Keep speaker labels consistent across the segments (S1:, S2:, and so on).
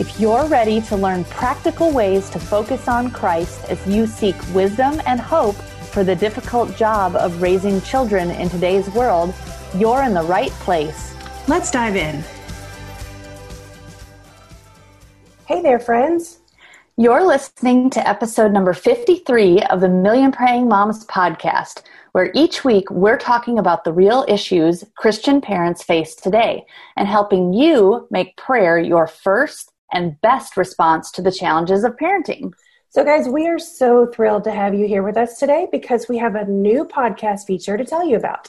S1: If you're ready to learn practical ways to focus on Christ as you seek wisdom and hope for the difficult job of raising children in today's world, you're in the right place.
S2: Let's dive in.
S3: Hey there, friends.
S1: You're listening to episode number 53 of the Million Praying Moms podcast, where each week we're talking about the real issues Christian parents face today and helping you make prayer your first and best response to the challenges of parenting.
S3: So, guys, we are so thrilled to have you here with us today because we have a new podcast feature to tell you about.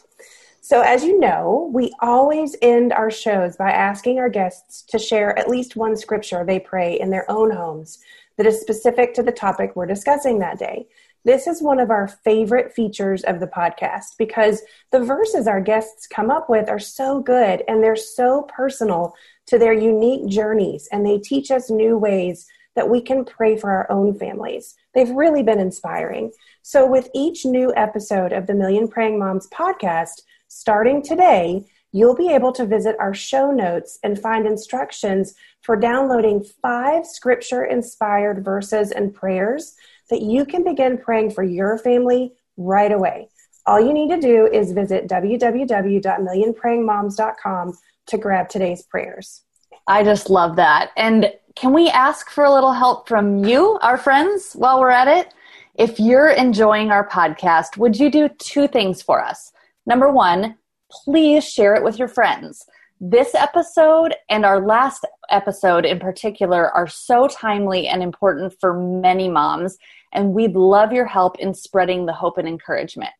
S3: So, as you know, we always end our shows by asking our guests to share at least one scripture they pray in their own homes that is specific to the topic we're discussing that day. This is one of our favorite features of the podcast because the verses our guests come up with are so good and they're so personal to their unique journeys, and they teach us new ways that we can pray for our own families. They've really been inspiring. So, with each new episode of the Million Praying Moms podcast, starting today, you'll be able to visit our show notes and find instructions for downloading five scripture inspired verses and prayers that you can begin praying for your family right away. All you need to do is visit www.millionprayingmoms.com to grab today's prayers.
S1: I just love that. And can we ask for a little help from you, our friends, while we're at it? If you're enjoying our podcast, would you do two things for us? Number one, please share it with your friends. This episode and our last episode in particular are so timely and important for many moms, and we'd love your help in spreading the hope and encouragement.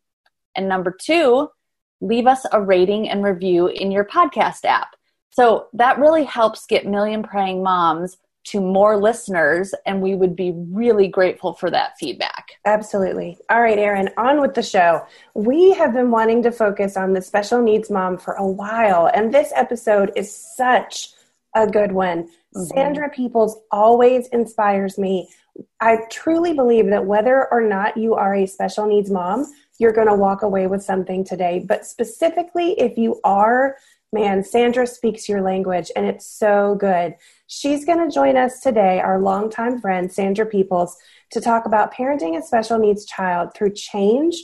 S1: And number two, leave us a rating and review in your podcast app. So that really helps get Million Praying Moms to more listeners, and we would be really grateful for that feedback.
S3: Absolutely. All right, Erin, on with the show. We have been wanting to focus on the special needs mom for a while, and this episode is such a good one. Mm-hmm. Sandra Peoples always inspires me. I truly believe that whether or not you are a special needs mom, you're going to walk away with something today. But specifically, if you are, man, Sandra speaks your language and it's so good. She's going to join us today, our longtime friend, Sandra Peoples, to talk about parenting a special needs child through change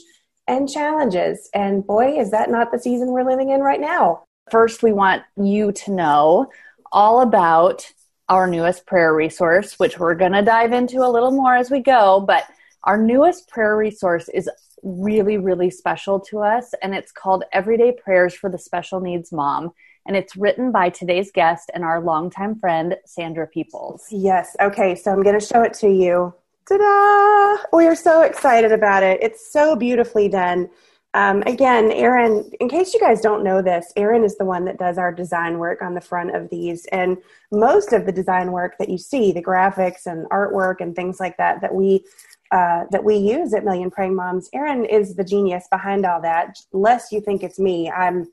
S3: and challenges. And boy, is that not the season we're living in right now.
S1: First, we want you to know all about our newest prayer resource, which we're going to dive into a little more as we go. But our newest prayer resource is really, really special to us, and it's called Everyday Prayers for the Special Needs Mom. And it's written by today's guest and our longtime friend, Sandra Peoples.
S3: Yes. Okay. So I'm going to show it to you. Ta da! We are so excited about it. It's so beautifully done. Um, again, Erin, in case you guys don't know this, Erin is the one that does our design work on the front of these. And most of the design work that you see, the graphics and artwork and things like that, that we uh, that we use at Million Praying Moms. Erin is the genius behind all that. Lest you think it's me, I'm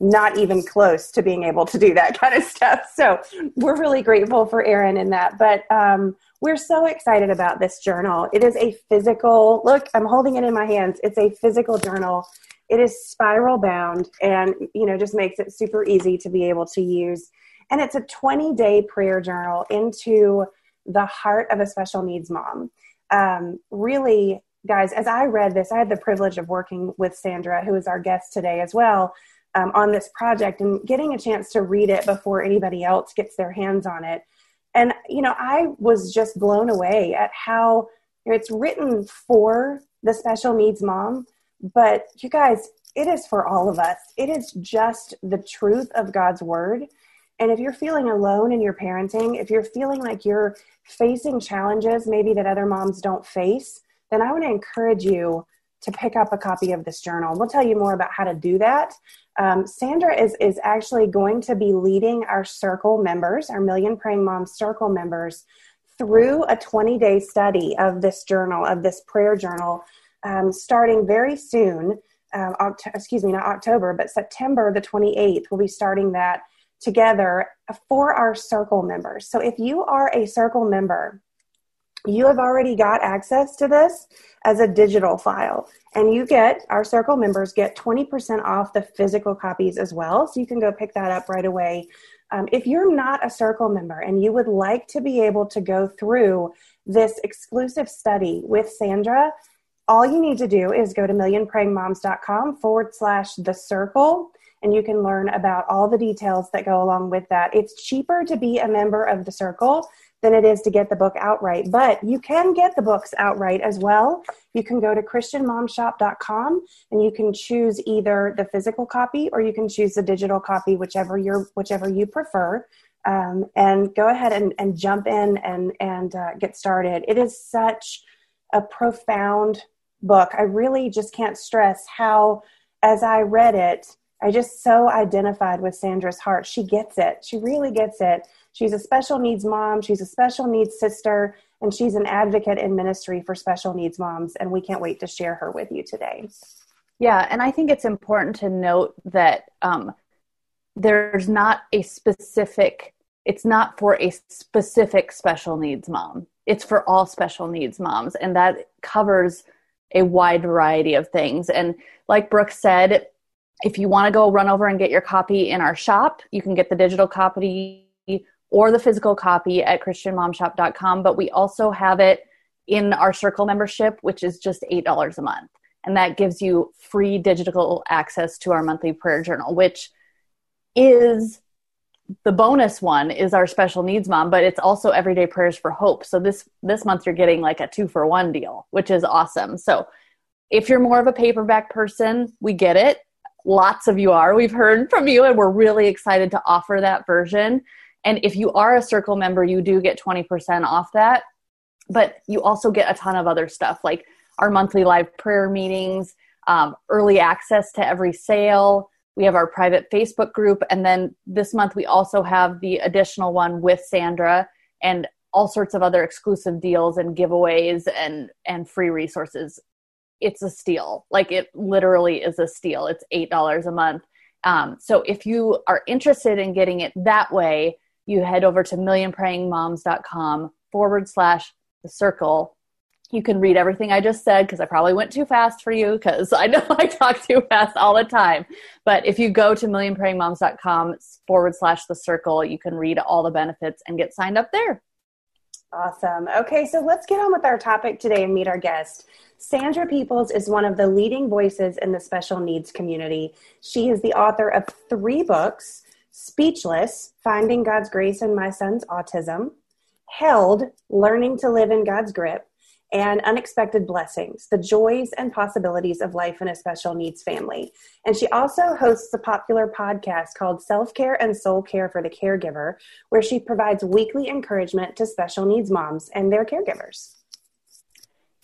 S3: not even close to being able to do that kind of stuff. So we're really grateful for Erin in that. But um, we're so excited about this journal. It is a physical look. I'm holding it in my hands. It's a physical journal. It is spiral bound, and you know just makes it super easy to be able to use. And it's a 20 day prayer journal into the heart of a special needs mom um, really, guys, as I read this, I had the privilege of working with Sandra, who is our guest today as well, um, on this project and getting a chance to read it before anybody else gets their hands on it. And, you know, I was just blown away at how you know, it's written for the special needs mom, but you guys, it is for all of us. It is just the truth of God's word and if you're feeling alone in your parenting, if you're feeling like you're facing challenges maybe that other moms don't face, then I want to encourage you to pick up a copy of this journal. We'll tell you more about how to do that. Um, Sandra is, is actually going to be leading our circle members, our Million Praying Moms circle members, through a 20 day study of this journal, of this prayer journal, um, starting very soon. Um, Oct- excuse me, not October, but September the 28th, we'll be starting that together for our circle members. So if you are a circle member, you have already got access to this as a digital file. And you get our circle members get 20% off the physical copies as well. So you can go pick that up right away. Um, if you're not a circle member and you would like to be able to go through this exclusive study with sandra all you need to do is go to millionprayingmoms.com forward slash the circle and you can learn about all the details that go along with that. It's cheaper to be a member of the circle than it is to get the book outright, but you can get the books outright as well. You can go to christianmomshop.com and you can choose either the physical copy or you can choose the digital copy, whichever you whichever you prefer. Um, and go ahead and, and jump in and and uh, get started. It is such a profound book. I really just can't stress how, as I read it, I just so identified with Sandra's heart. She gets it. She really gets it. She's a special needs mom, she's a special needs sister, and she's an advocate in ministry for special needs moms. And we can't wait to share her with you today.
S1: Yeah, and I think it's important to note that um, there's not a specific, it's not for a specific special needs mom. It's for all special needs moms, and that covers a wide variety of things. And like Brooke said, if you want to go run over and get your copy in our shop, you can get the digital copy or the physical copy at christianmomshop.com. But we also have it in our circle membership, which is just $8 a month. And that gives you free digital access to our monthly prayer journal, which is the bonus one is our special needs mom, but it's also everyday prayers for hope. So this this month you're getting like a two for one deal, which is awesome. So if you're more of a paperback person, we get it lots of you are. We've heard from you, and we're really excited to offer that version. And if you are a Circle member, you do get 20% off that. But you also get a ton of other stuff like our monthly live prayer meetings, um, early access to every sale. We have our private Facebook group. And then this month, we also have the additional one with Sandra and all sorts of other exclusive deals and giveaways and, and free resources it's a steal. Like it literally is a steal. It's $8 a month. Um, so if you are interested in getting it that way, you head over to millionprayingmoms.com forward slash the circle. You can read everything I just said because I probably went too fast for you because I know I talk too fast all the time. But if you go to millionprayingmoms.com forward slash the circle, you can read all the benefits and get signed up there.
S3: Awesome. Okay, so let's get on with our topic today and meet our guest. Sandra Peoples is one of the leading voices in the special needs community. She is the author of three books Speechless Finding God's Grace in My Son's Autism, Held Learning to Live in God's Grip, and Unexpected Blessings The Joys and Possibilities of Life in a Special Needs Family. And she also hosts a popular podcast called Self Care and Soul Care for the Caregiver, where she provides weekly encouragement to special needs moms and their caregivers.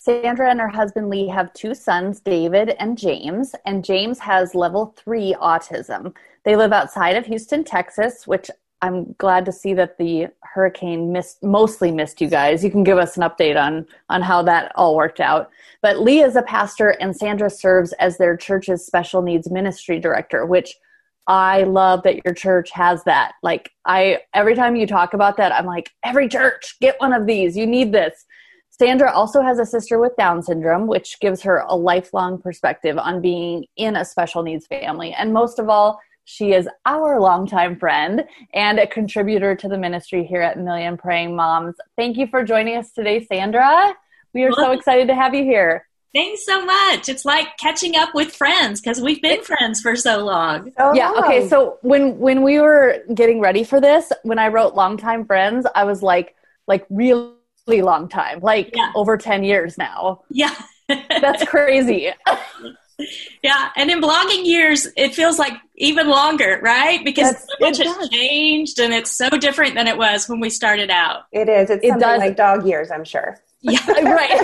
S1: Sandra and her husband Lee have two sons, David and James, and James has level three autism. They live outside of Houston, Texas, which I'm glad to see that the hurricane missed, mostly missed you guys. You can give us an update on on how that all worked out. But Lee is a pastor, and Sandra serves as their church's special needs ministry director, which I love that your church has that. Like I every time you talk about that, I'm like, every church, get one of these. You need this. Sandra also has a sister with Down syndrome, which gives her a lifelong perspective on being in a special needs family. And most of all, she is our longtime friend and a contributor to the ministry here at Million Praying Moms. Thank you for joining us today, Sandra. We are so excited to have you here.
S4: Thanks so much. It's like catching up with friends because we've been friends for so long.
S1: Oh, yeah. Okay. So when when we were getting ready for this, when I wrote longtime friends, I was like like really long time, like yeah. over 10 years now.
S4: Yeah.
S1: That's crazy.
S4: yeah. And in blogging years, it feels like even longer, right? Because That's, so much has changed and it's so different than it was when we started out.
S3: It is. It's it does. like dog years, I'm sure.
S1: Yeah, right.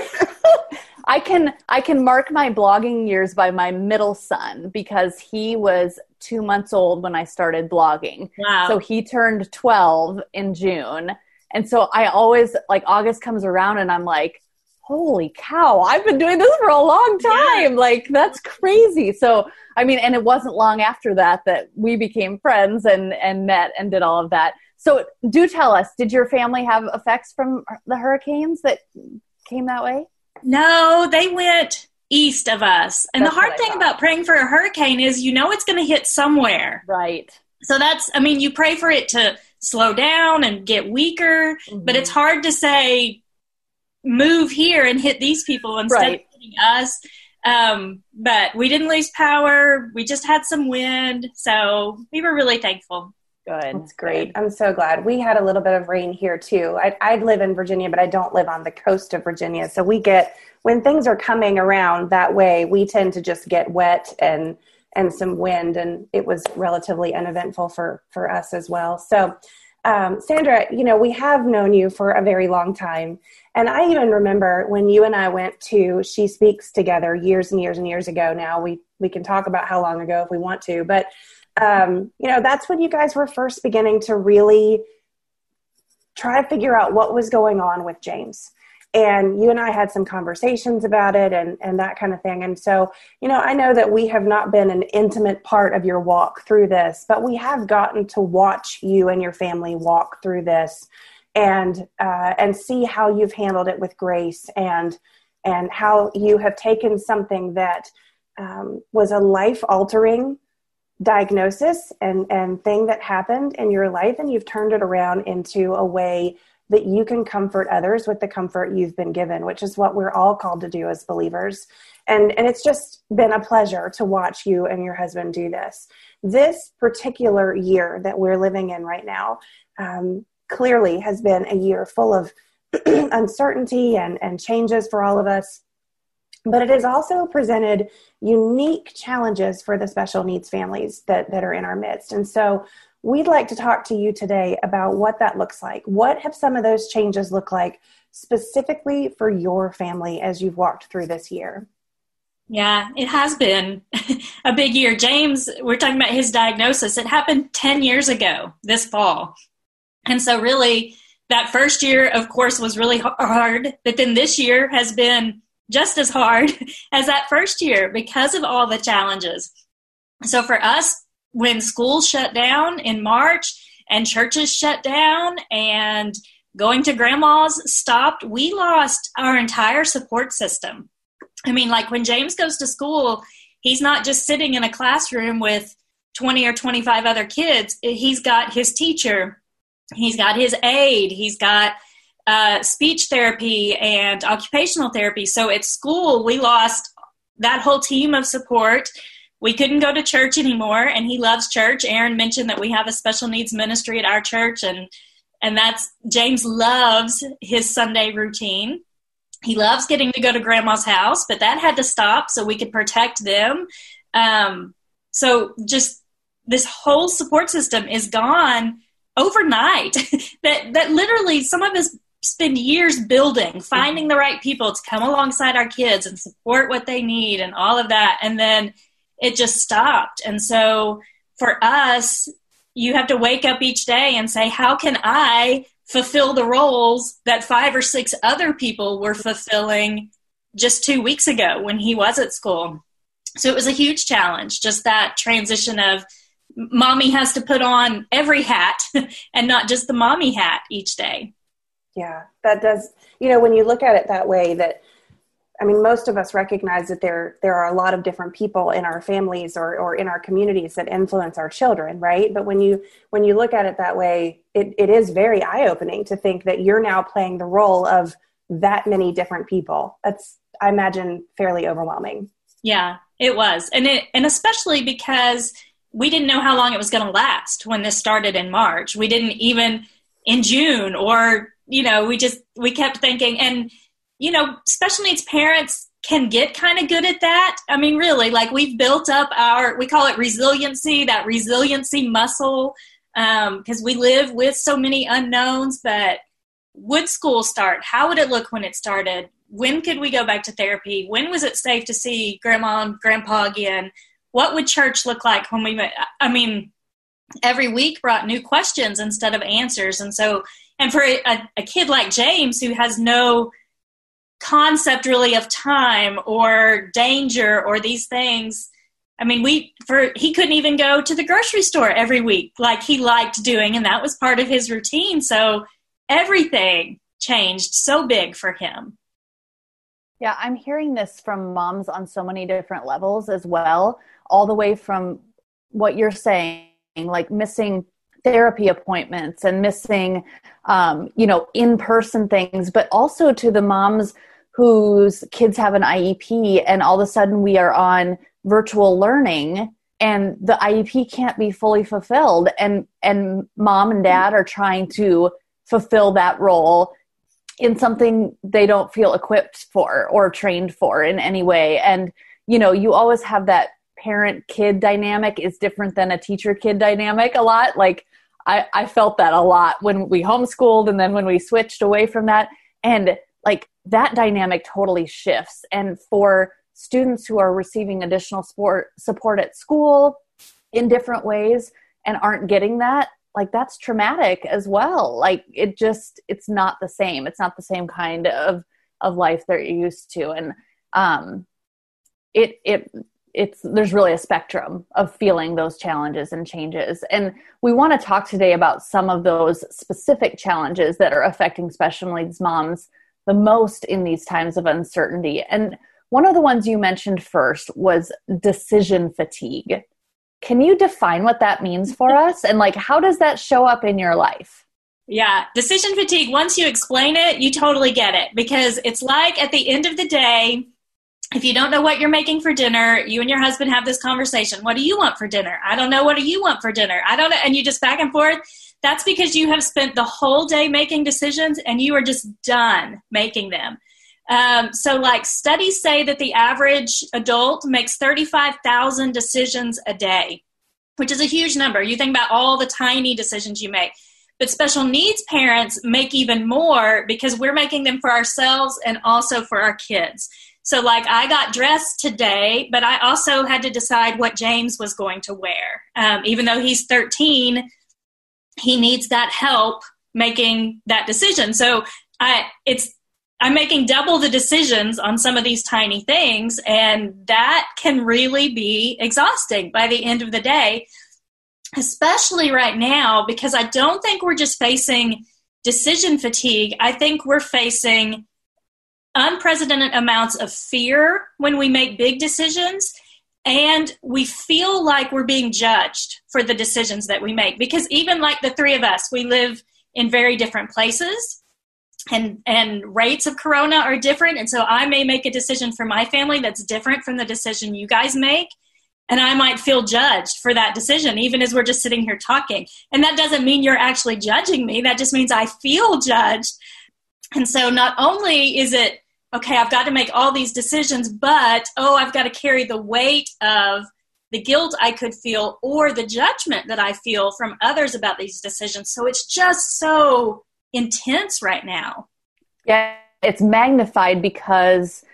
S1: I can I can mark my blogging years by my middle son because he was two months old when I started blogging.
S4: Wow.
S1: So he turned twelve in June And so I always like August comes around and I'm like, holy cow, I've been doing this for a long time. Yeah. Like that's crazy. So, I mean, and it wasn't long after that that we became friends and, and met and did all of that. So do tell us, did your family have effects from the hurricanes that came that way?
S4: No, they went east of us. And that's the hard thing about praying for a hurricane is you know it's going to hit somewhere.
S1: Right.
S4: So that's, I mean, you pray for it to slow down and get weaker, mm-hmm. but it's hard to say, move here and hit these people instead right. of hitting us. Um, but we didn't lose power. We just had some wind. So we were really thankful.
S3: Good. That's great. I'm so glad. We had a little bit of rain here too. I, I live in Virginia, but I don't live on the coast of Virginia. So we get, when things are coming around that way, we tend to just get wet and and some wind, and it was relatively uneventful for for us as well. So, um, Sandra, you know, we have known you for a very long time, and I even remember when you and I went to She Speaks together years and years and years ago. Now we we can talk about how long ago if we want to, but um, you know, that's when you guys were first beginning to really try to figure out what was going on with James and you and I had some conversations about it and, and that kind of thing. And so, you know, I know that we have not been an intimate part of your walk through this, but we have gotten to watch you and your family walk through this and uh, and see how you've handled it with grace and and how you have taken something that um, was a life altering diagnosis and and thing that happened in your life and you've turned it around into a way that you can comfort others with the comfort you've been given, which is what we're all called to do as believers. And, and it's just been a pleasure to watch you and your husband do this. This particular year that we're living in right now um, clearly has been a year full of uncertainty and, and changes for all of us. But it has also presented unique challenges for the special needs families that, that are in our midst. And so We'd like to talk to you today about what that looks like. What have some of those changes look like specifically for your family as you've walked through this year?
S4: Yeah, it has been a big year. James, we're talking about his diagnosis. It happened 10 years ago this fall. And so, really, that first year, of course, was really hard. But then this year has been just as hard as that first year because of all the challenges. So, for us, when schools shut down in March and churches shut down and going to grandma's stopped, we lost our entire support system. I mean, like when James goes to school, he's not just sitting in a classroom with 20 or 25 other kids. He's got his teacher, he's got his aide, he's got uh, speech therapy and occupational therapy. So at school, we lost that whole team of support we couldn't go to church anymore and he loves church. Erin mentioned that we have a special needs ministry at our church and and that's james loves his sunday routine. He loves getting to go to grandma's house but that had to stop so we could protect them. Um, so just this whole support system is gone overnight. That that literally some of us spend years building finding the right people to come alongside our kids and support what they need and all of that. And then it just stopped. And so for us, you have to wake up each day and say, how can I fulfill the roles that five or six other people were fulfilling just two weeks ago when he was at school? So it was a huge challenge, just that transition of mommy has to put on every hat and not just the mommy hat each day.
S3: Yeah, that does, you know, when you look at it that way, that I mean, most of us recognize that there there are a lot of different people in our families or, or in our communities that influence our children, right? But when you when you look at it that way, it, it is very eye opening to think that you're now playing the role of that many different people. That's I imagine fairly overwhelming.
S4: Yeah, it was, and it and especially because we didn't know how long it was going to last when this started in March. We didn't even in June, or you know, we just we kept thinking and you know, special needs parents can get kind of good at that. I mean, really, like we've built up our, we call it resiliency, that resiliency muscle, because um, we live with so many unknowns. But would school start? How would it look when it started? When could we go back to therapy? When was it safe to see grandma and grandpa again? What would church look like when we met? I mean, every week brought new questions instead of answers. And so And for a, a kid like James who has no concept really of time or danger or these things, I mean, we for he couldn't even go to the grocery store every week like he liked doing, and that was part of his routine. So everything changed so big for him.
S1: Yeah, I'm hearing this from moms on so many different levels as well, all the way from what you're saying, like missing therapy appointments and missing, um, you know, in person things, but also to the moms whose kids have an IEP and all of a sudden we are on virtual learning and the IEP can't be fully fulfilled and and mom and dad are trying to fulfill that role in something they don't feel equipped for or trained for in any way. And you know you always have that parent kid dynamic is different than a teacher kid dynamic a lot. Like I, I felt that a lot when we homeschooled and then when we switched away from that. And like that dynamic totally shifts. And for students who are receiving additional support support at school in different ways and aren't getting that like that's traumatic as well. Like it just it's not the same. It's not the same kind of of life they're used to. And um it it it's there's really a spectrum of feeling those challenges and changes and we want to talk today about some of those specific challenges that are affecting special needs moms the most in these times of uncertainty and one of the ones you mentioned first was decision fatigue. Can you define what that means for us? And like, how does that show up in your life?
S4: Yeah, decision fatigue, once you explain it, you totally get it because it's like at the end of the day, if you don't know what you're making for dinner, you and your husband have this conversation. What do you want for dinner? I don't know. What do you want for dinner? I don't know. And you just back and forth. That's because you have spent the whole day making decisions and you are just done making them. Um, so, like studies say that the average adult makes 35,000 decisions a day, which is a huge number. You think about all the tiny decisions you make. But special needs parents make even more because we're making them for ourselves and also for our kids. So, like, I got dressed today, but I also had to decide what James was going to wear. Um, even though he's 13, he needs that help making that decision. So, I, it's I'm making double the decisions on some of these tiny things, and that can really be exhausting by the end of the day, especially right now, because I don't think we're just facing decision fatigue. I think we're facing unprecedented amounts of fear when we make big decisions, and we feel like we're being judged for the decisions that we make. Because even like the three of us, we live in very different places and and rates of corona are different and so i may make a decision for my family that's different from the decision you guys make and i might feel judged for that decision even as we're just sitting here talking and that doesn't mean you're actually judging me that just means i feel judged and so not only is it okay i've got to make all these decisions but oh i've got to carry the weight of the guilt i could feel or the judgment that i feel from others about these decisions so it's just so intense right now.
S1: Yeah, it's magnified because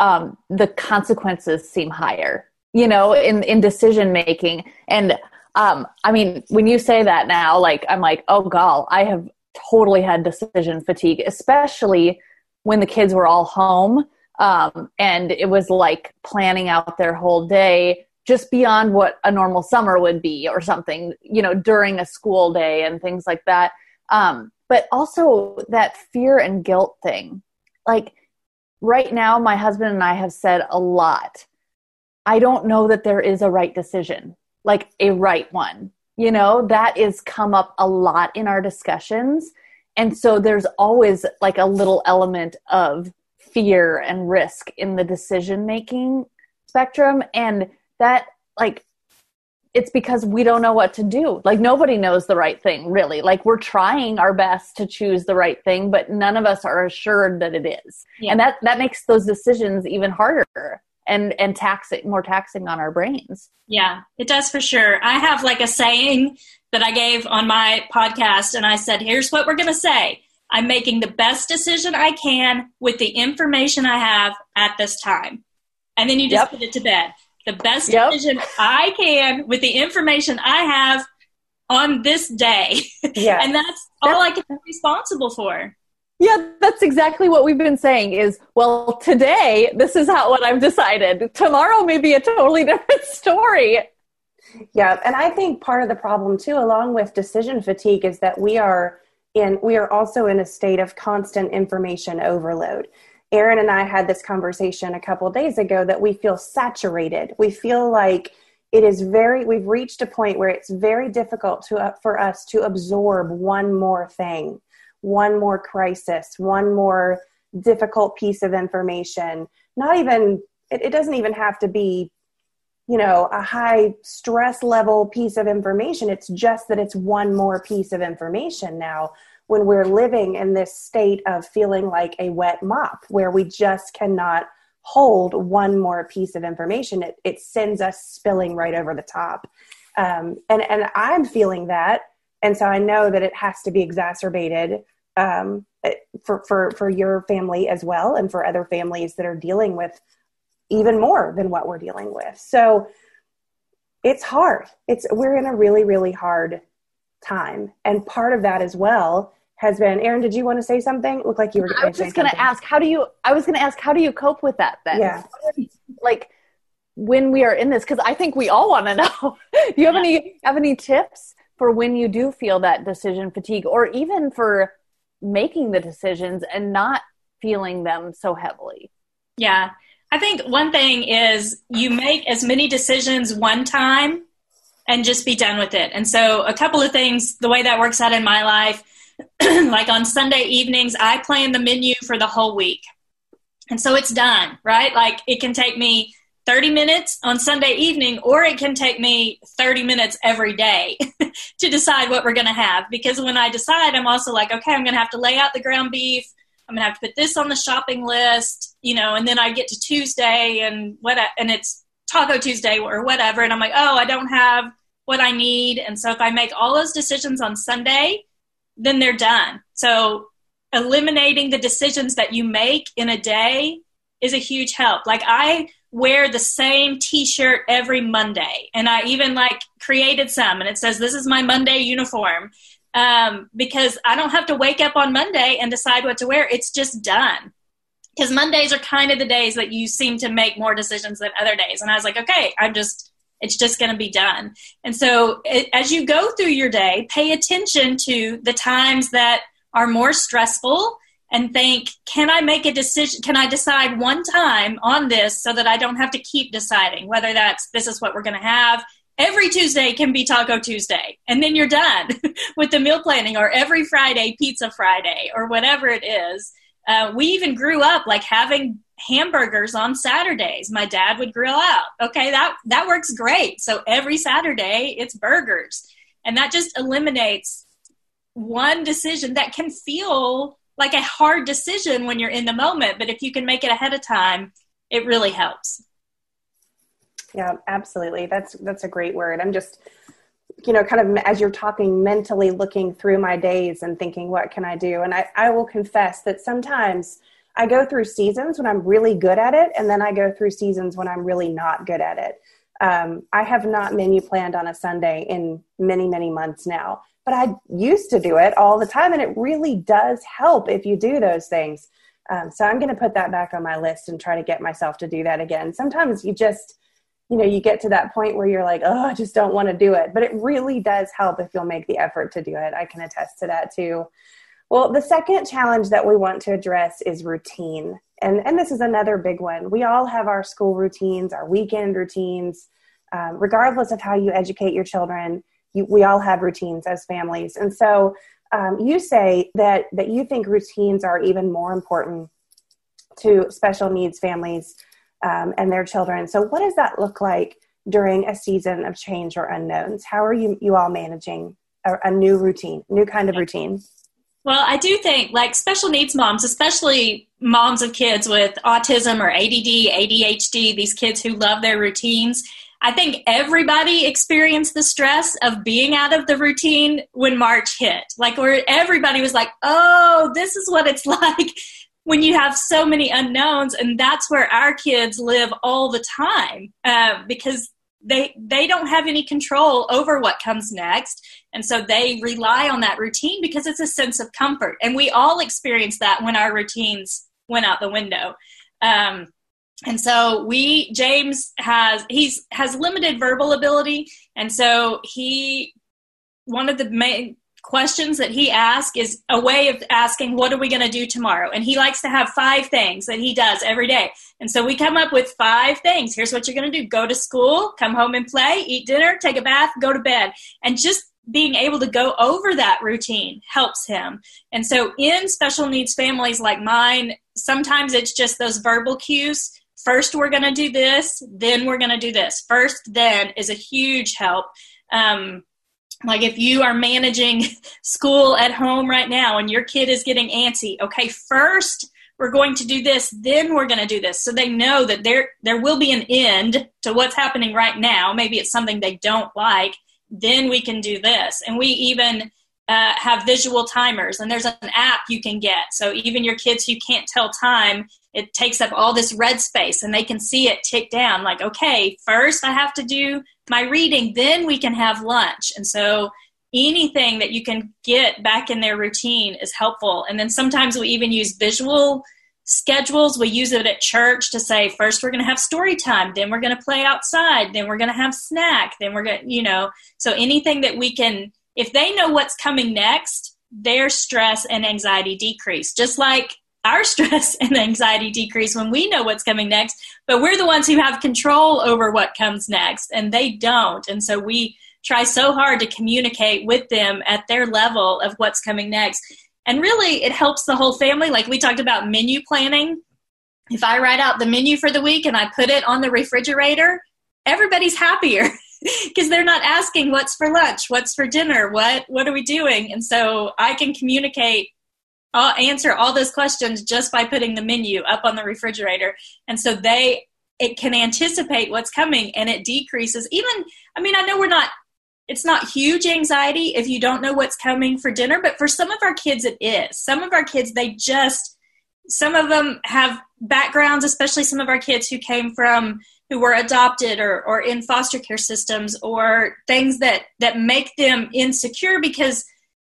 S1: um, the consequences seem higher, you know, in, in decision making. And um, I mean, when you say that now, like, I'm like, oh, God, I have totally had decision fatigue, especially when the kids were all home. Um, and it was like planning out their whole day just beyond what a normal summer would be or something, you know, during a school day and things like that. Um, but also that fear and guilt thing. Like right now, my husband and I have said a lot. I don't know that there is a right decision, like a right one. You know, that is come up a lot in our discussions. And so there's always like a little element of fear and risk in the decision making spectrum. And that, like, it's because we don't know what to do. Like nobody knows the right thing, really. Like we're trying our best to choose the right thing, but none of us are assured that it is. Yeah. And that that makes those decisions even harder and and taxing more taxing on our brains.
S4: Yeah, it does for sure. I have like a saying that I gave on my podcast and I said, "Here's what we're going to say. I'm making the best decision I can with the information I have at this time." And then you just yep. put it to bed the best yep. decision I can with the information I have on this day.
S3: Yeah.
S4: and that's all I can be responsible for.
S1: Yeah, that's exactly what we've been saying is, well, today, this is how what I've decided. Tomorrow may be a totally different story.
S3: Yeah, and I think part of the problem too, along with decision fatigue, is that we are in we are also in a state of constant information overload. Erin and I had this conversation a couple days ago that we feel saturated. We feel like it is very we've reached a point where it's very difficult to uh, for us to absorb one more thing one more crisis, one more difficult piece of information. Not even, it, it doesn't even have to be, you know, a high stress level piece of information. It's just that it's one more piece of information now when we're living in this state of feeling like a wet mop where we just cannot hold one more piece of information. It, it sends us spilling right over the top. Um, and, and I'm feeling that. And so I know that it has to be exacerbated um, for, for, for your family as well and for other families that are dealing with even more than what we're dealing with. So it's hard. It's, we're in a really, really hard time. And part of that as well has been, Erin, did you want to say something? Look like you were
S1: I was just going to ask, how do you, I was going to ask, how do you cope with that then?
S3: Yeah.
S1: Like when we are in this, cause I think we all want to know, do you have any, have any tips for when you do feel that decision fatigue or even for making the decisions and not feeling them so heavily.
S4: Yeah. I think one thing is you make as many decisions one time and just be done with it. And so, a couple of things, the way that works out in my life, like on Sunday evenings, I plan the menu for the whole week. And so it's done, right? Like it can take me 30 minutes on Sunday evening, or it can take me 30 minutes every day to decide what we're going to have. Because when I decide, I'm also like, okay, I'm going to have to lay out the ground beef. I'm going to have to put this on the shopping list, you know, and then I get to Tuesday and what, and it's Taco Tuesday or whatever. And I'm like, oh, I don't have what I need. And so if I make all those decisions on Sunday, then they're done. So eliminating the decisions that you make in a day is a huge help. Like I wear the same t-shirt every Monday. And I even like created some and it says this is my Monday uniform. Um, because I don't have to wake up on Monday and decide what to wear. It's just done. Because Mondays are kind of the days that you seem to make more decisions than other days. And I was like, okay, I'm just, it's just going to be done. And so it, as you go through your day, pay attention to the times that are more stressful and think, can I make a decision? Can I decide one time on this so that I don't have to keep deciding whether that's this is what we're going to have? Every Tuesday can be Taco Tuesday, and then you're done with the meal planning, or every Friday, Pizza Friday, or whatever it is. Uh, we even grew up like having hamburgers on Saturdays. My dad would grill out. Okay, that that works great. So every Saturday it's burgers. And that just eliminates one decision that can feel like a hard decision when you're in the moment, but if you can make it ahead of time, it really helps.
S3: Yeah, absolutely. That's that's a great word. I'm just you know, kind of as you're talking, mentally looking through my days and thinking, what can I do? And I, I will confess that sometimes I go through seasons when I'm really good at it, and then I go through seasons when I'm really not good at it. Um, I have not menu planned on a Sunday in many, many months now but I used to do it all the time, and it really does help if you do those things. Um, so I'm going to put that back on my list and try to get myself to do that again. Sometimes you just, you know, you get to that point where you're like, oh, I just don't want to do it. But it really does help if you'll make the effort to do it. I can attest to that too. Well, the second challenge that we want to address is routine. And, and this is another big one. We all have our school routines, our weekend routines, um, regardless of how you educate your children you, we all have routines as families. And so um, you say that, that you think routines are even more important to special needs families um, and their children. So, what does that look like during a season of change or unknowns? How are you, you all managing a, a new routine, new kind of routine?
S4: Well, I do think like special needs moms, especially moms of kids with autism or ADD, ADHD, these kids who love their routines, I think everybody experienced the stress of being out of the routine when March hit. Like where everybody was like, "Oh, this is what it's like when you have so many unknowns," and that's where our kids live all the time uh, because they they don't have any control over what comes next and so they rely on that routine because it's a sense of comfort and we all experience that when our routines went out the window um, and so we james has he's has limited verbal ability. And so he one of the main questions that he asks is a way of asking what are we going to do tomorrow? And he likes to have five things that he does every day. And so we come up with five things. Here's what you're going to do. Go to school come home and play eat dinner take a bath go to bed. And just being able to go over that routine helps him. And so in special needs families like mine sometimes it's just those verbal cues first we're going to do this then we're going to do this. First then is a huge help. Um, like if you are managing school at home right now and your kid is getting antsy okay first we're going to do this then we're going to do this. So they know that there there will be an end to what's happening right now. Maybe it's something they don't like. Then we can do this. And we even uh, have visual timers and there's an app you can get so even your kids who can't tell time it takes up all this red space and they can see it tick down like okay first i have to do my reading, then we can have lunch. And so anything that you can get back in their routine is helpful. And then sometimes we even use visual schedules. We use it at church to say, first we're going to have story time, then we're going to play outside, then we're going to have snack, then we're going you know, so anything that we can, if they know what's coming next, their stress and anxiety decrease. Just like our stress and anxiety decrease when we know what's coming next, but we're the ones who have control over what comes next, and they don't. And so we try so hard to communicate with them at their level of what's coming next. And really, it helps the whole family. Like we talked about menu planning. If I write out the menu for the week and I put it on the refrigerator, everybody's happier because they're not asking what's for lunch, what's for dinner, what what are we doing? And so I can communicate I'll answer all those questions just by putting the menu up on the refrigerator. And so they it can anticipate what's coming and it decreases even I mean I know we're not it's not huge anxiety if you don't know what's coming for dinner, but for some of our kids it is. Some of our kids they just some of them have backgrounds, especially some of our kids who came from who were adopted or, or in foster care systems or things that that make them insecure because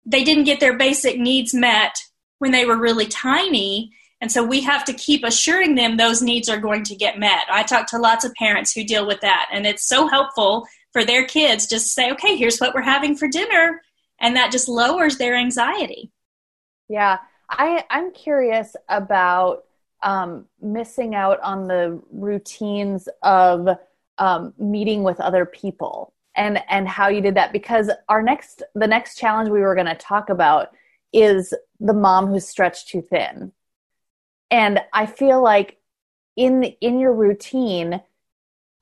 S4: they didn't get their basic needs met when they were really tiny. And so we have to keep assuring them those needs are going to get met. I talk to lots of parents who deal with that, and it's so helpful for their kids just to say, okay, here's what we're having for dinner. And that just lowers their anxiety.
S1: Yeah. I, I'm curious about um, missing out on the routines of um, meeting with other people and and how you did that because our next the next challenge we were going to talk about is the mom who's stretched too thin. And I feel like in in your routine,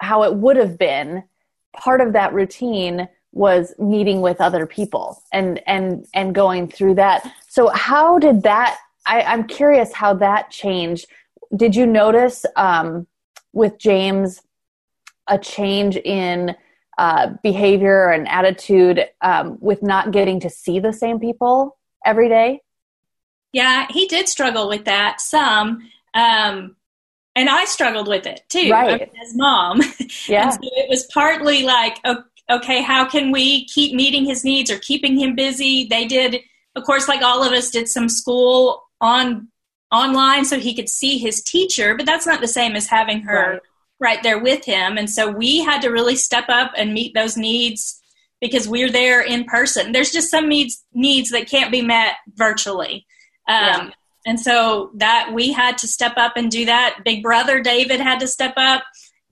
S1: how it would have been, part of that routine was meeting with other people and and and going through that. So how did that I, I'm curious how that changed. Did you notice um, with James a change in uh, behavior and attitude um, with not getting to see the same people every day?
S4: Yeah, he did struggle with that some. Um, and I struggled with it too
S1: right.
S4: as mom.
S1: Yeah.
S4: so it was partly like, okay, how can we keep meeting his needs or keeping him busy? They did, of course, like all of us, did some school on online so he could see his teacher, but that's not the same as having her right, right there with him. And so we had to really step up and meet those needs because we're there in person. There's just some needs needs that can't be met virtually. Um, yeah. And so that we had to step up and do that. Big brother David had to step up.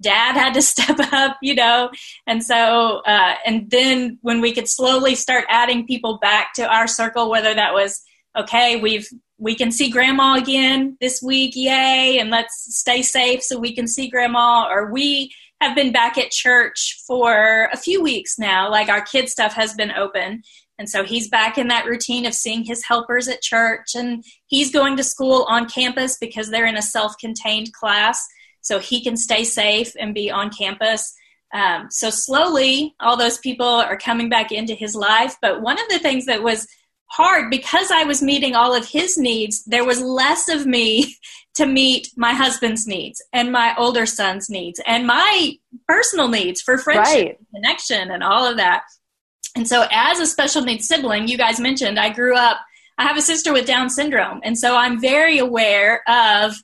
S4: Dad had to step up, you know. And so, uh, and then when we could slowly start adding people back to our circle, whether that was okay, we've we can see grandma again this week, yay, and let's stay safe so we can see grandma, or we have been back at church for a few weeks now. Like our kid stuff has been open. And so he's back in that routine of seeing his helpers at church and he's going to school on campus because they're in a self contained class. So he can stay safe and be on campus. Um, so slowly, all those people are coming back into his life. But one of the things that was hard because I was meeting all of his needs. There was less of me to meet my husband's needs and my older son's needs and my personal needs for friendship, right. connection, and all of that. And so, as a special needs sibling, you guys mentioned I grew up. I have a sister with Down syndrome, and so I'm very aware of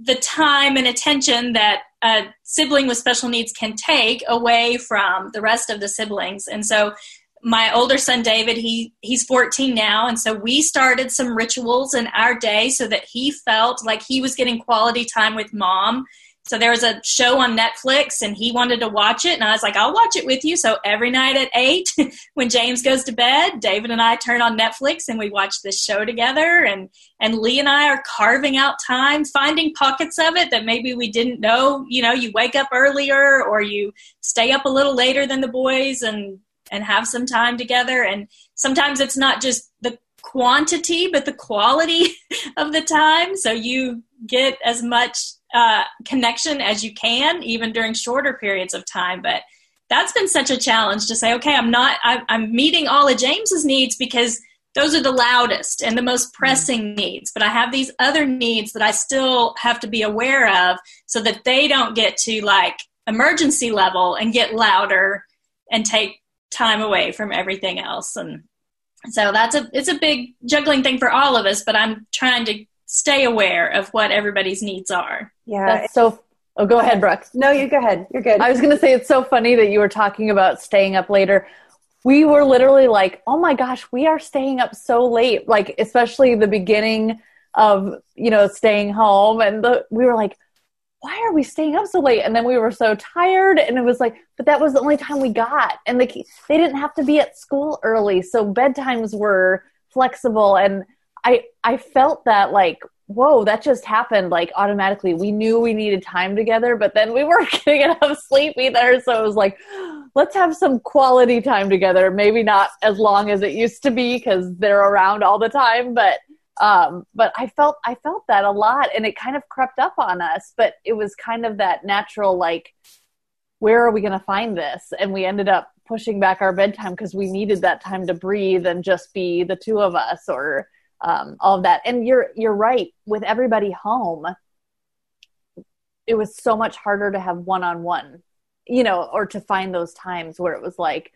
S4: the time and attention that a sibling with special needs can take away from the rest of the siblings. And so my older son David, he he's 14 now, and so we started some rituals in our day so that he felt like he was getting quality time with mom. So there was a show on Netflix and he wanted to watch it and I was like, I'll watch it with you. So every night at eight, when James goes to bed, David and I turn on Netflix and we watch this show together and, and Lee and I are carving out time, finding pockets of it that maybe we didn't know. You know, you wake up earlier or you stay up a little later than the boys and and have some time together. And sometimes it's not just the quantity, but the quality of the time. So you get as much uh, connection as you can, even during shorter periods of time. But that's been such a challenge to say, okay, I'm not, I, I'm meeting all of James's needs because those are the loudest and the most pressing needs. But I have these other needs that I still have to be aware of so that they don't get to like emergency level and get louder and take time away from everything else. And so that's a it's a big juggling thing for all of us but i'm trying to stay aware of what everybody's needs are.
S1: Yeah. That's so oh go ahead brooks.
S3: No you go ahead. You're good.
S1: I was going to say it's so funny that you were talking about staying up later. We were literally like oh my gosh we are staying up so late. Like especially the beginning of you know staying home and the, we were like why are we staying up so late? And then we were so tired, and it was like, but that was the only time we got, and the, they didn't have to be at school early, so bedtimes were flexible, and I I felt that like whoa that just happened like automatically. We knew we needed time together but then we weren't getting enough sleep either. So it was like let's have some quality time together. Maybe not as long as it used to be because they're around all the time but um, but I felt I felt that a lot, and it kind of crept up on us. But it was kind of that natural, like, where are we going to find this? And we ended up pushing back our bedtime because we needed that time to breathe and just be the two of us, or um, all of that. And you're you're right. With everybody home, it was so much harder to have one on one, you know, or to find those times where it was like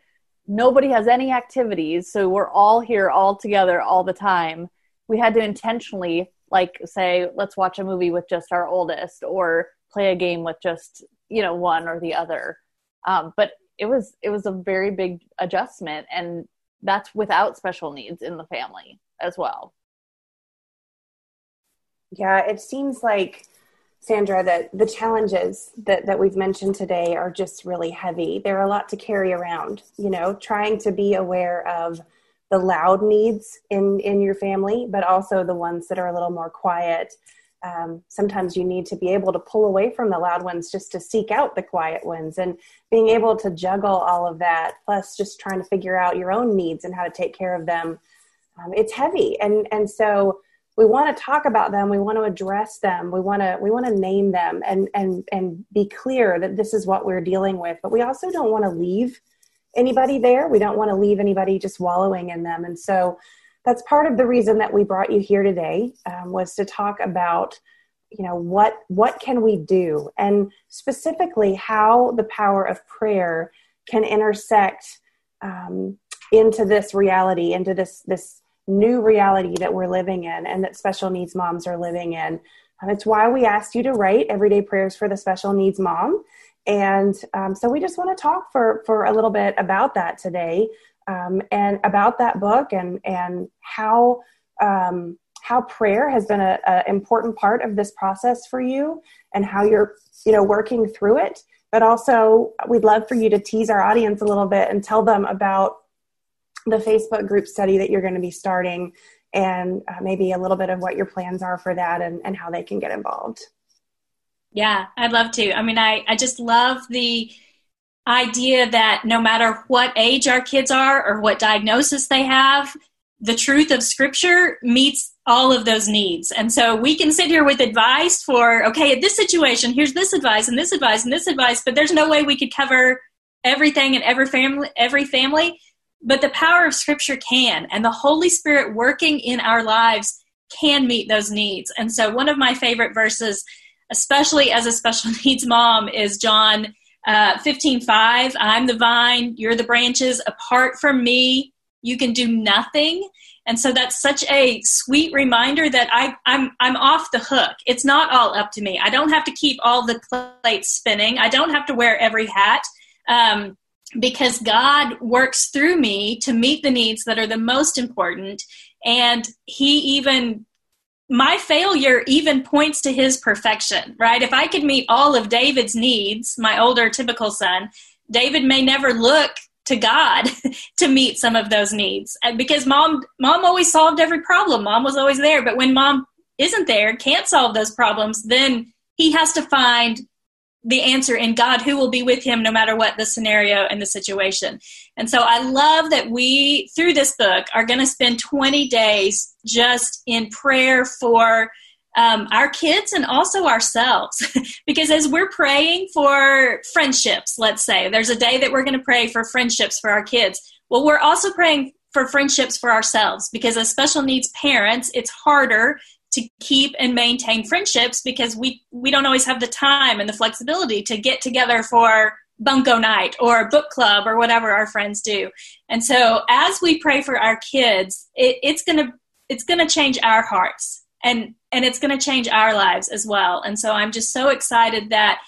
S1: nobody has any activities, so we're all here all together all the time we had to intentionally like say let's watch a movie with just our oldest or play a game with just you know one or the other. Um, but it was it was a very big adjustment and that's without special needs in the family as well.
S3: Yeah it seems like sandra that the challenges that, that we've mentioned today are just really heavy. They're a lot to carry around you know trying to be aware of the loud needs in in your family but also the ones that are a little more quiet. Um, sometimes you need to be able to pull away from the loud ones just to seek out the quiet ones and being able to juggle all of that plus just trying to figure out your own needs and how to take care of them um, it's heavy. And and so we want to talk about them we want to address them we want to we want to name them and and and be clear that this is what we're dealing with but we also don't want to leave anybody there. We don't want to leave anybody just wallowing in them. And so that's part of the reason that we brought you here today um, was to talk about you know what what can we do and specifically how the power of prayer can intersect um, into this reality into this this new reality that we're living in and that special needs moms are living in and it's why we asked you to write everyday prayers for the special needs mom and um, so we just want to talk for, for a little bit about that today um, and about that book and, and how, um, how prayer has been an important part of this process for you and how you're you know working through it. But also we'd love for you to tease our audience a little bit and tell them about the facebook group study that you're going to be starting and uh, maybe a little bit of what your plans are for that and, and how they can get involved
S4: yeah, I'd love to. I mean, I, I just love the idea that no matter what age our kids are or what diagnosis they have, the truth of scripture meets all of those needs. And so we can sit here with advice for, okay, at this situation, here's this advice and this advice and this advice, but there's no way we could cover everything in every family, every family. but the power of scripture can and the holy spirit working in our lives can meet those needs and so one of my favorite verses especially as a special needs mom is john uh, 15 5 i'm the vine you're the branches apart from me you can do nothing and so that's such a sweet reminder that I, I'm I'm off the hook. It's not all up to me. I don't have to keep all the plates spinning. I don't have to wear every hat. Um, because God works through me to meet the needs that are the most important. And He even, my failure even points to His perfection, right? If I could meet all of David's needs, my older typical son, David may never look to God to meet some of those needs uh, because mom mom always solved every problem. Mom was always there, but when mom isn't there, can't solve those problems, then he has to find the answer in God who will be with him no matter what the scenario and the situation. And so I love that we through this book are going to spend 20 days just in prayer for um, our kids and also ourselves. because as we're praying for friendships, let's say there's a day that we're going to pray for friendships for our kids. Well, we're also praying for friendships for ourselves because as special needs parents, it's harder to keep and maintain friendships because we we don't always have the time and the flexibility to get together for bunko night or book club or whatever our friends do. And so as we pray for our kids, it, it's gonna it's gonna change our hearts and and it's going to change our lives as well and so i'm just so excited that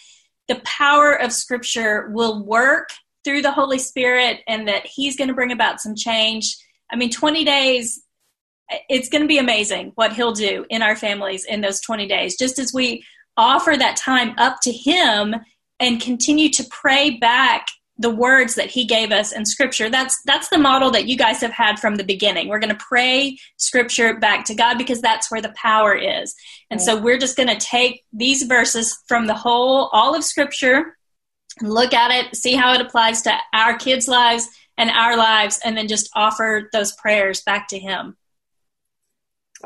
S4: the power of scripture will work through the holy spirit and that he's going to bring about some change i mean 20 days it's going to be amazing what he'll do in our families in those 20 days just as we offer that time up to him and continue to pray back the words that he gave us in scripture. That's that's the model that you guys have had from the beginning. We're going to pray scripture back to god because that's where the power is. And so we're just going to take these verses from the whole all of scripture and look at it see how it applies to our kids lives and our lives and then just offer those prayers back to him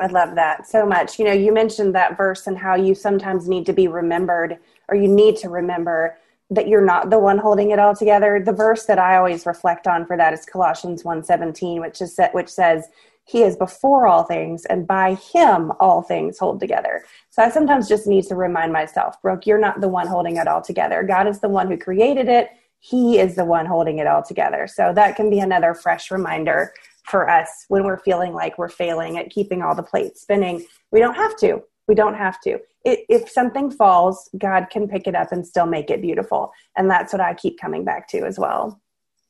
S3: I love that so much. You know, you mentioned that verse and how you sometimes need to be remembered or you need to remember that you're not the one holding it all together. The verse that I always reflect on for that is Colossians 1:17, which is which says, "He is before all things, and by Him all things hold together." So I sometimes just need to remind myself, Brooke, you're not the one holding it all together. God is the one who created it. He is the one holding it all together. So that can be another fresh reminder for us when we're feeling like we're failing at keeping all the plates spinning. We don't have to. We don't have to. It, if something falls, God can pick it up and still make it beautiful. And that's what I keep coming back to as well.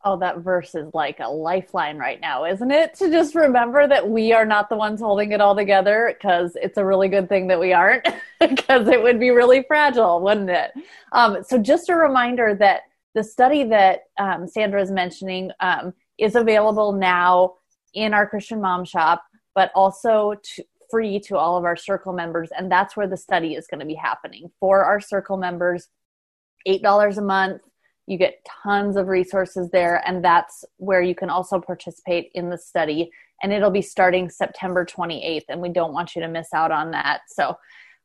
S1: Oh, that verse is like a lifeline right now, isn't it? To just remember that we are not the ones holding it all together because it's a really good thing that we aren't because it would be really fragile, wouldn't it? Um, so, just a reminder that the study that um, Sandra is mentioning um, is available now in our Christian Mom Shop, but also to, free to all of our circle members. And that's where the study is going to be happening. For our circle members $8 a month you get tons of resources there and that's where you can also participate in the study. And it'll be starting september 28th and we don't want you to miss out on that. So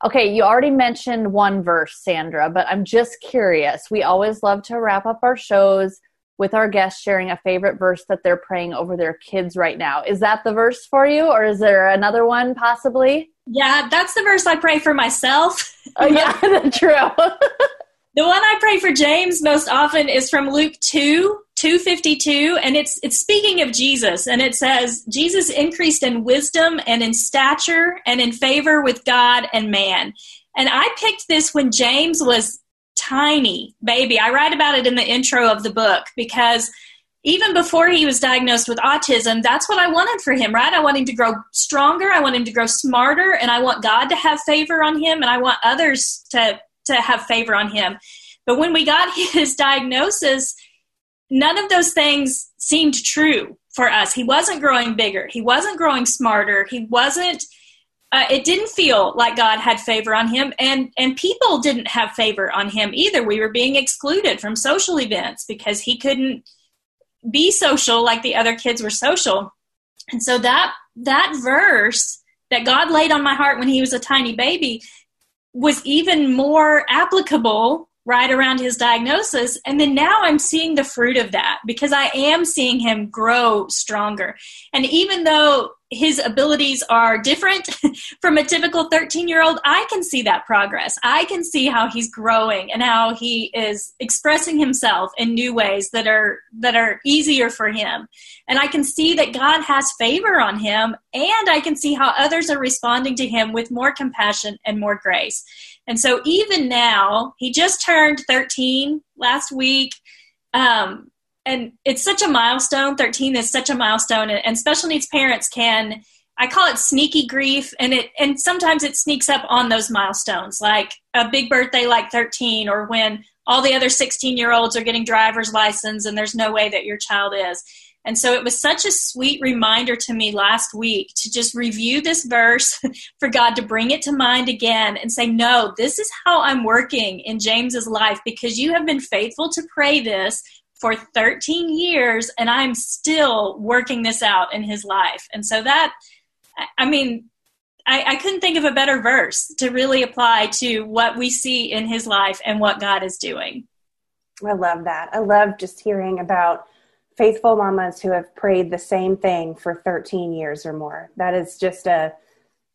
S1: okay you already mentioned one verse sandra but i'm just curious. We always love to wrap up our shows with our guests sharing a favorite verse that they're praying over their kids right now. Is that the verse for you, or is there another one possibly?
S4: Yeah, that's the verse I pray for myself.
S1: Oh, yeah, true.
S4: the one I pray for James most often is from Luke 2, 252, and it's it's speaking of Jesus, and it says, Jesus increased in wisdom and in stature and in favor with God and man. And I picked this when James was tiny baby. I write about it in the intro of the book because even before he was diagnosed with autism, that's what I wanted for him, right? I want him to grow stronger, I want him to grow smarter, and I want God to have favor on him, and I want others to, to have favor on him. But when we got his diagnosis, none of those things seemed true for us. He wasn't growing bigger, he wasn't growing smarter, he wasn't uh, it didn't feel like God had favor on him, and and people didn't have favor on him either. We were being excluded from social events because he couldn't be social like the other kids were social, and so that that verse that God laid on my heart when he was a tiny baby was even more applicable right around his diagnosis. And then now I'm seeing the fruit of that because I am seeing him grow stronger. And even though his abilities are different from a typical 13 year old, I can see that progress. I can see how he's growing and how he is expressing himself in new ways that are that are easier for him. And I can see that God has favor on him and I can see how others are responding to him with more compassion and more grace. And so even now, he just turned 13 last week. Um, and it's such a milestone. 13 is such a milestone and, special needs parents can i call it sneaky grief and it and sometimes it sneaks up on those milestones like a big birthday like 13 or when all the other 16 year olds are getting driver's license and there's no way that your child is. And so it was such a sweet reminder to me last week to just review this verse for God to bring it to mind again and say, No, this is how I'm working in James's life because you have been faithful to pray this for 13 years and I'm still working this out in his life. And so that, I mean, I, I, couldn't think of a better verse to really apply to what we see in his life and what God is doing.
S3: I love that. I love just hearing about faithful mamas who have prayed the same thing for 13 years or more. That is just a,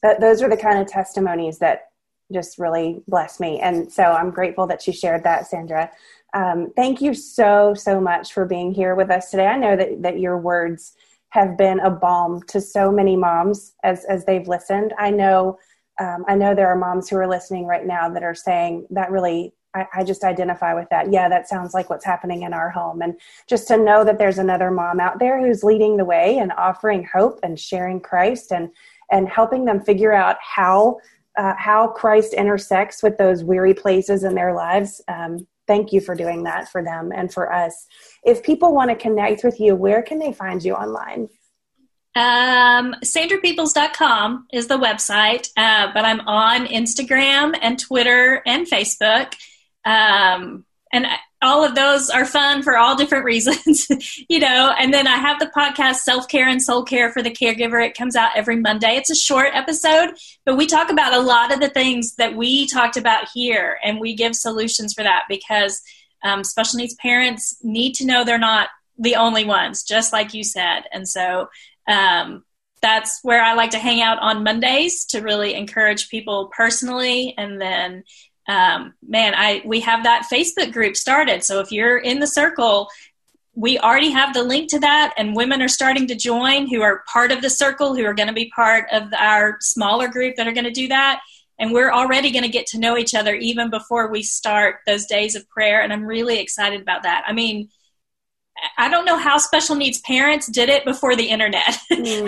S3: that those are the kind of testimonies that just really bless me. And so I'm grateful that you shared that, Sandra. Um, thank you so, so much for being here with us today. I know that, that your words have been a balm to so many moms as, as they've listened. I know, um, I know there are moms who are listening right now that are saying that really, I, I just identify with that. Yeah, that sounds like what's happening in our home. And just to know that there's another mom out there who's leading the way and offering hope and sharing Christ and, and helping them figure out how uh, how Christ intersects with those weary places in their lives. Um, thank you for doing that for them and for us. If people want to connect with you, where can they find you online?
S4: Um, sandrapeoples.com is the website, uh, but I'm on Instagram and Twitter and Facebook. Um, and all of those are fun for all different reasons, you know. And then I have the podcast Self Care and Soul Care for the Caregiver. It comes out every Monday. It's a short episode, but we talk about a lot of the things that we talked about here, and we give solutions for that because um, special needs parents need to know they're not the only ones, just like you said. And so um, that's where I like to hang out on Mondays to really encourage people personally, and then um, man, I we have that Facebook group started. So if you're in the circle, we already have the link to that, and women are starting to join who are part of the circle, who are going to be part of our smaller group that are going to do that. And we're already going to get to know each other even before we start those days of prayer. And I'm really excited about that. I mean, I don't know how special needs parents did it before the internet. Mm.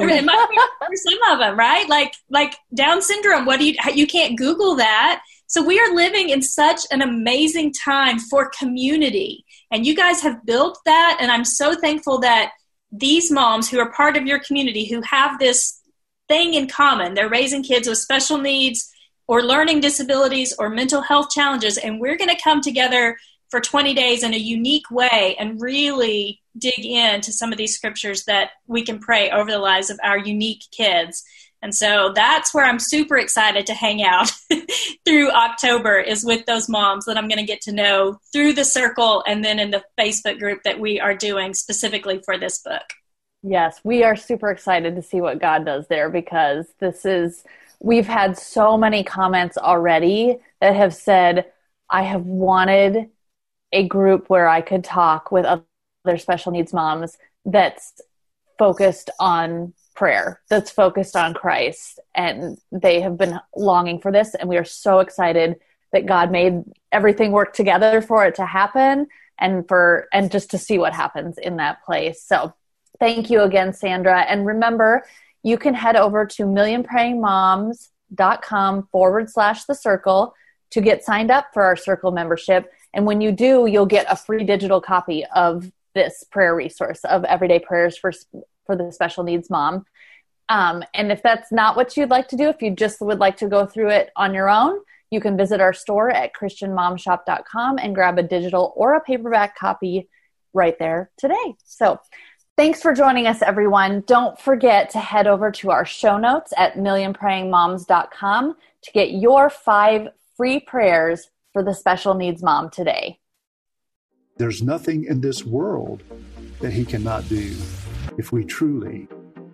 S4: for some of them, right? Like like Down syndrome. What do you you can't Google that? So we are living in such an amazing time for community. And you guys have built that. And I'm so thankful that these moms who are part of your community who have this thing in common, they're raising kids with special needs or learning disabilities or mental health challenges. And we're going to come together for 20 days in a unique way and really dig into some of these scriptures that we can pray over the lives of our unique kids and so that's where I'm super excited to hang out through October is with those moms that I'm going to get to know through the circle and then in the Facebook group that we are doing specifically for this book.
S1: Yes, we are super excited to see what God does there because this is, we've had so many comments already that have said, I have wanted a group where I could talk with other special needs moms that's focused on prayer that's focused on Christ. And they have been longing for this. And we are so excited that God made everything work together for it to happen and for, and just to see what happens in that place. So thank you again, Sandra. And remember, you can head over to millionprayingmoms.com forward slash the circle to get signed up for our circle membership. And when you do, you'll get a free digital copy of this prayer resource of everyday prayers for for the special needs mom. Um, and if that's not what you'd like to do, if you just would like to go through it on your own, you can visit our store at christianmomshop.com and grab a digital or a paperback copy right there today. So thanks for joining us, everyone. Don't forget to head over to our show notes at millionprayingmoms.com to get your five free prayers for the special needs mom today?
S5: There's nothing in this world that he cannot do if we truly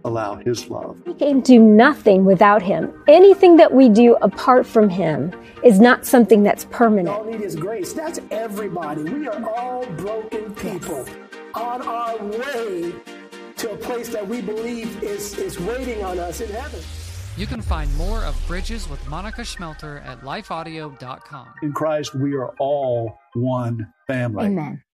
S5: allow his love.
S6: We can do nothing without him. Anything that we do apart from him is not something that's permanent.
S7: All need is grace. That's everybody. We are all broken people on our way to a place that we believe is, is waiting on us in heaven.
S8: You can find more of Bridges with Monica Schmelter at lifeaudio.com.
S5: In Christ, we are all one family.
S6: Amen.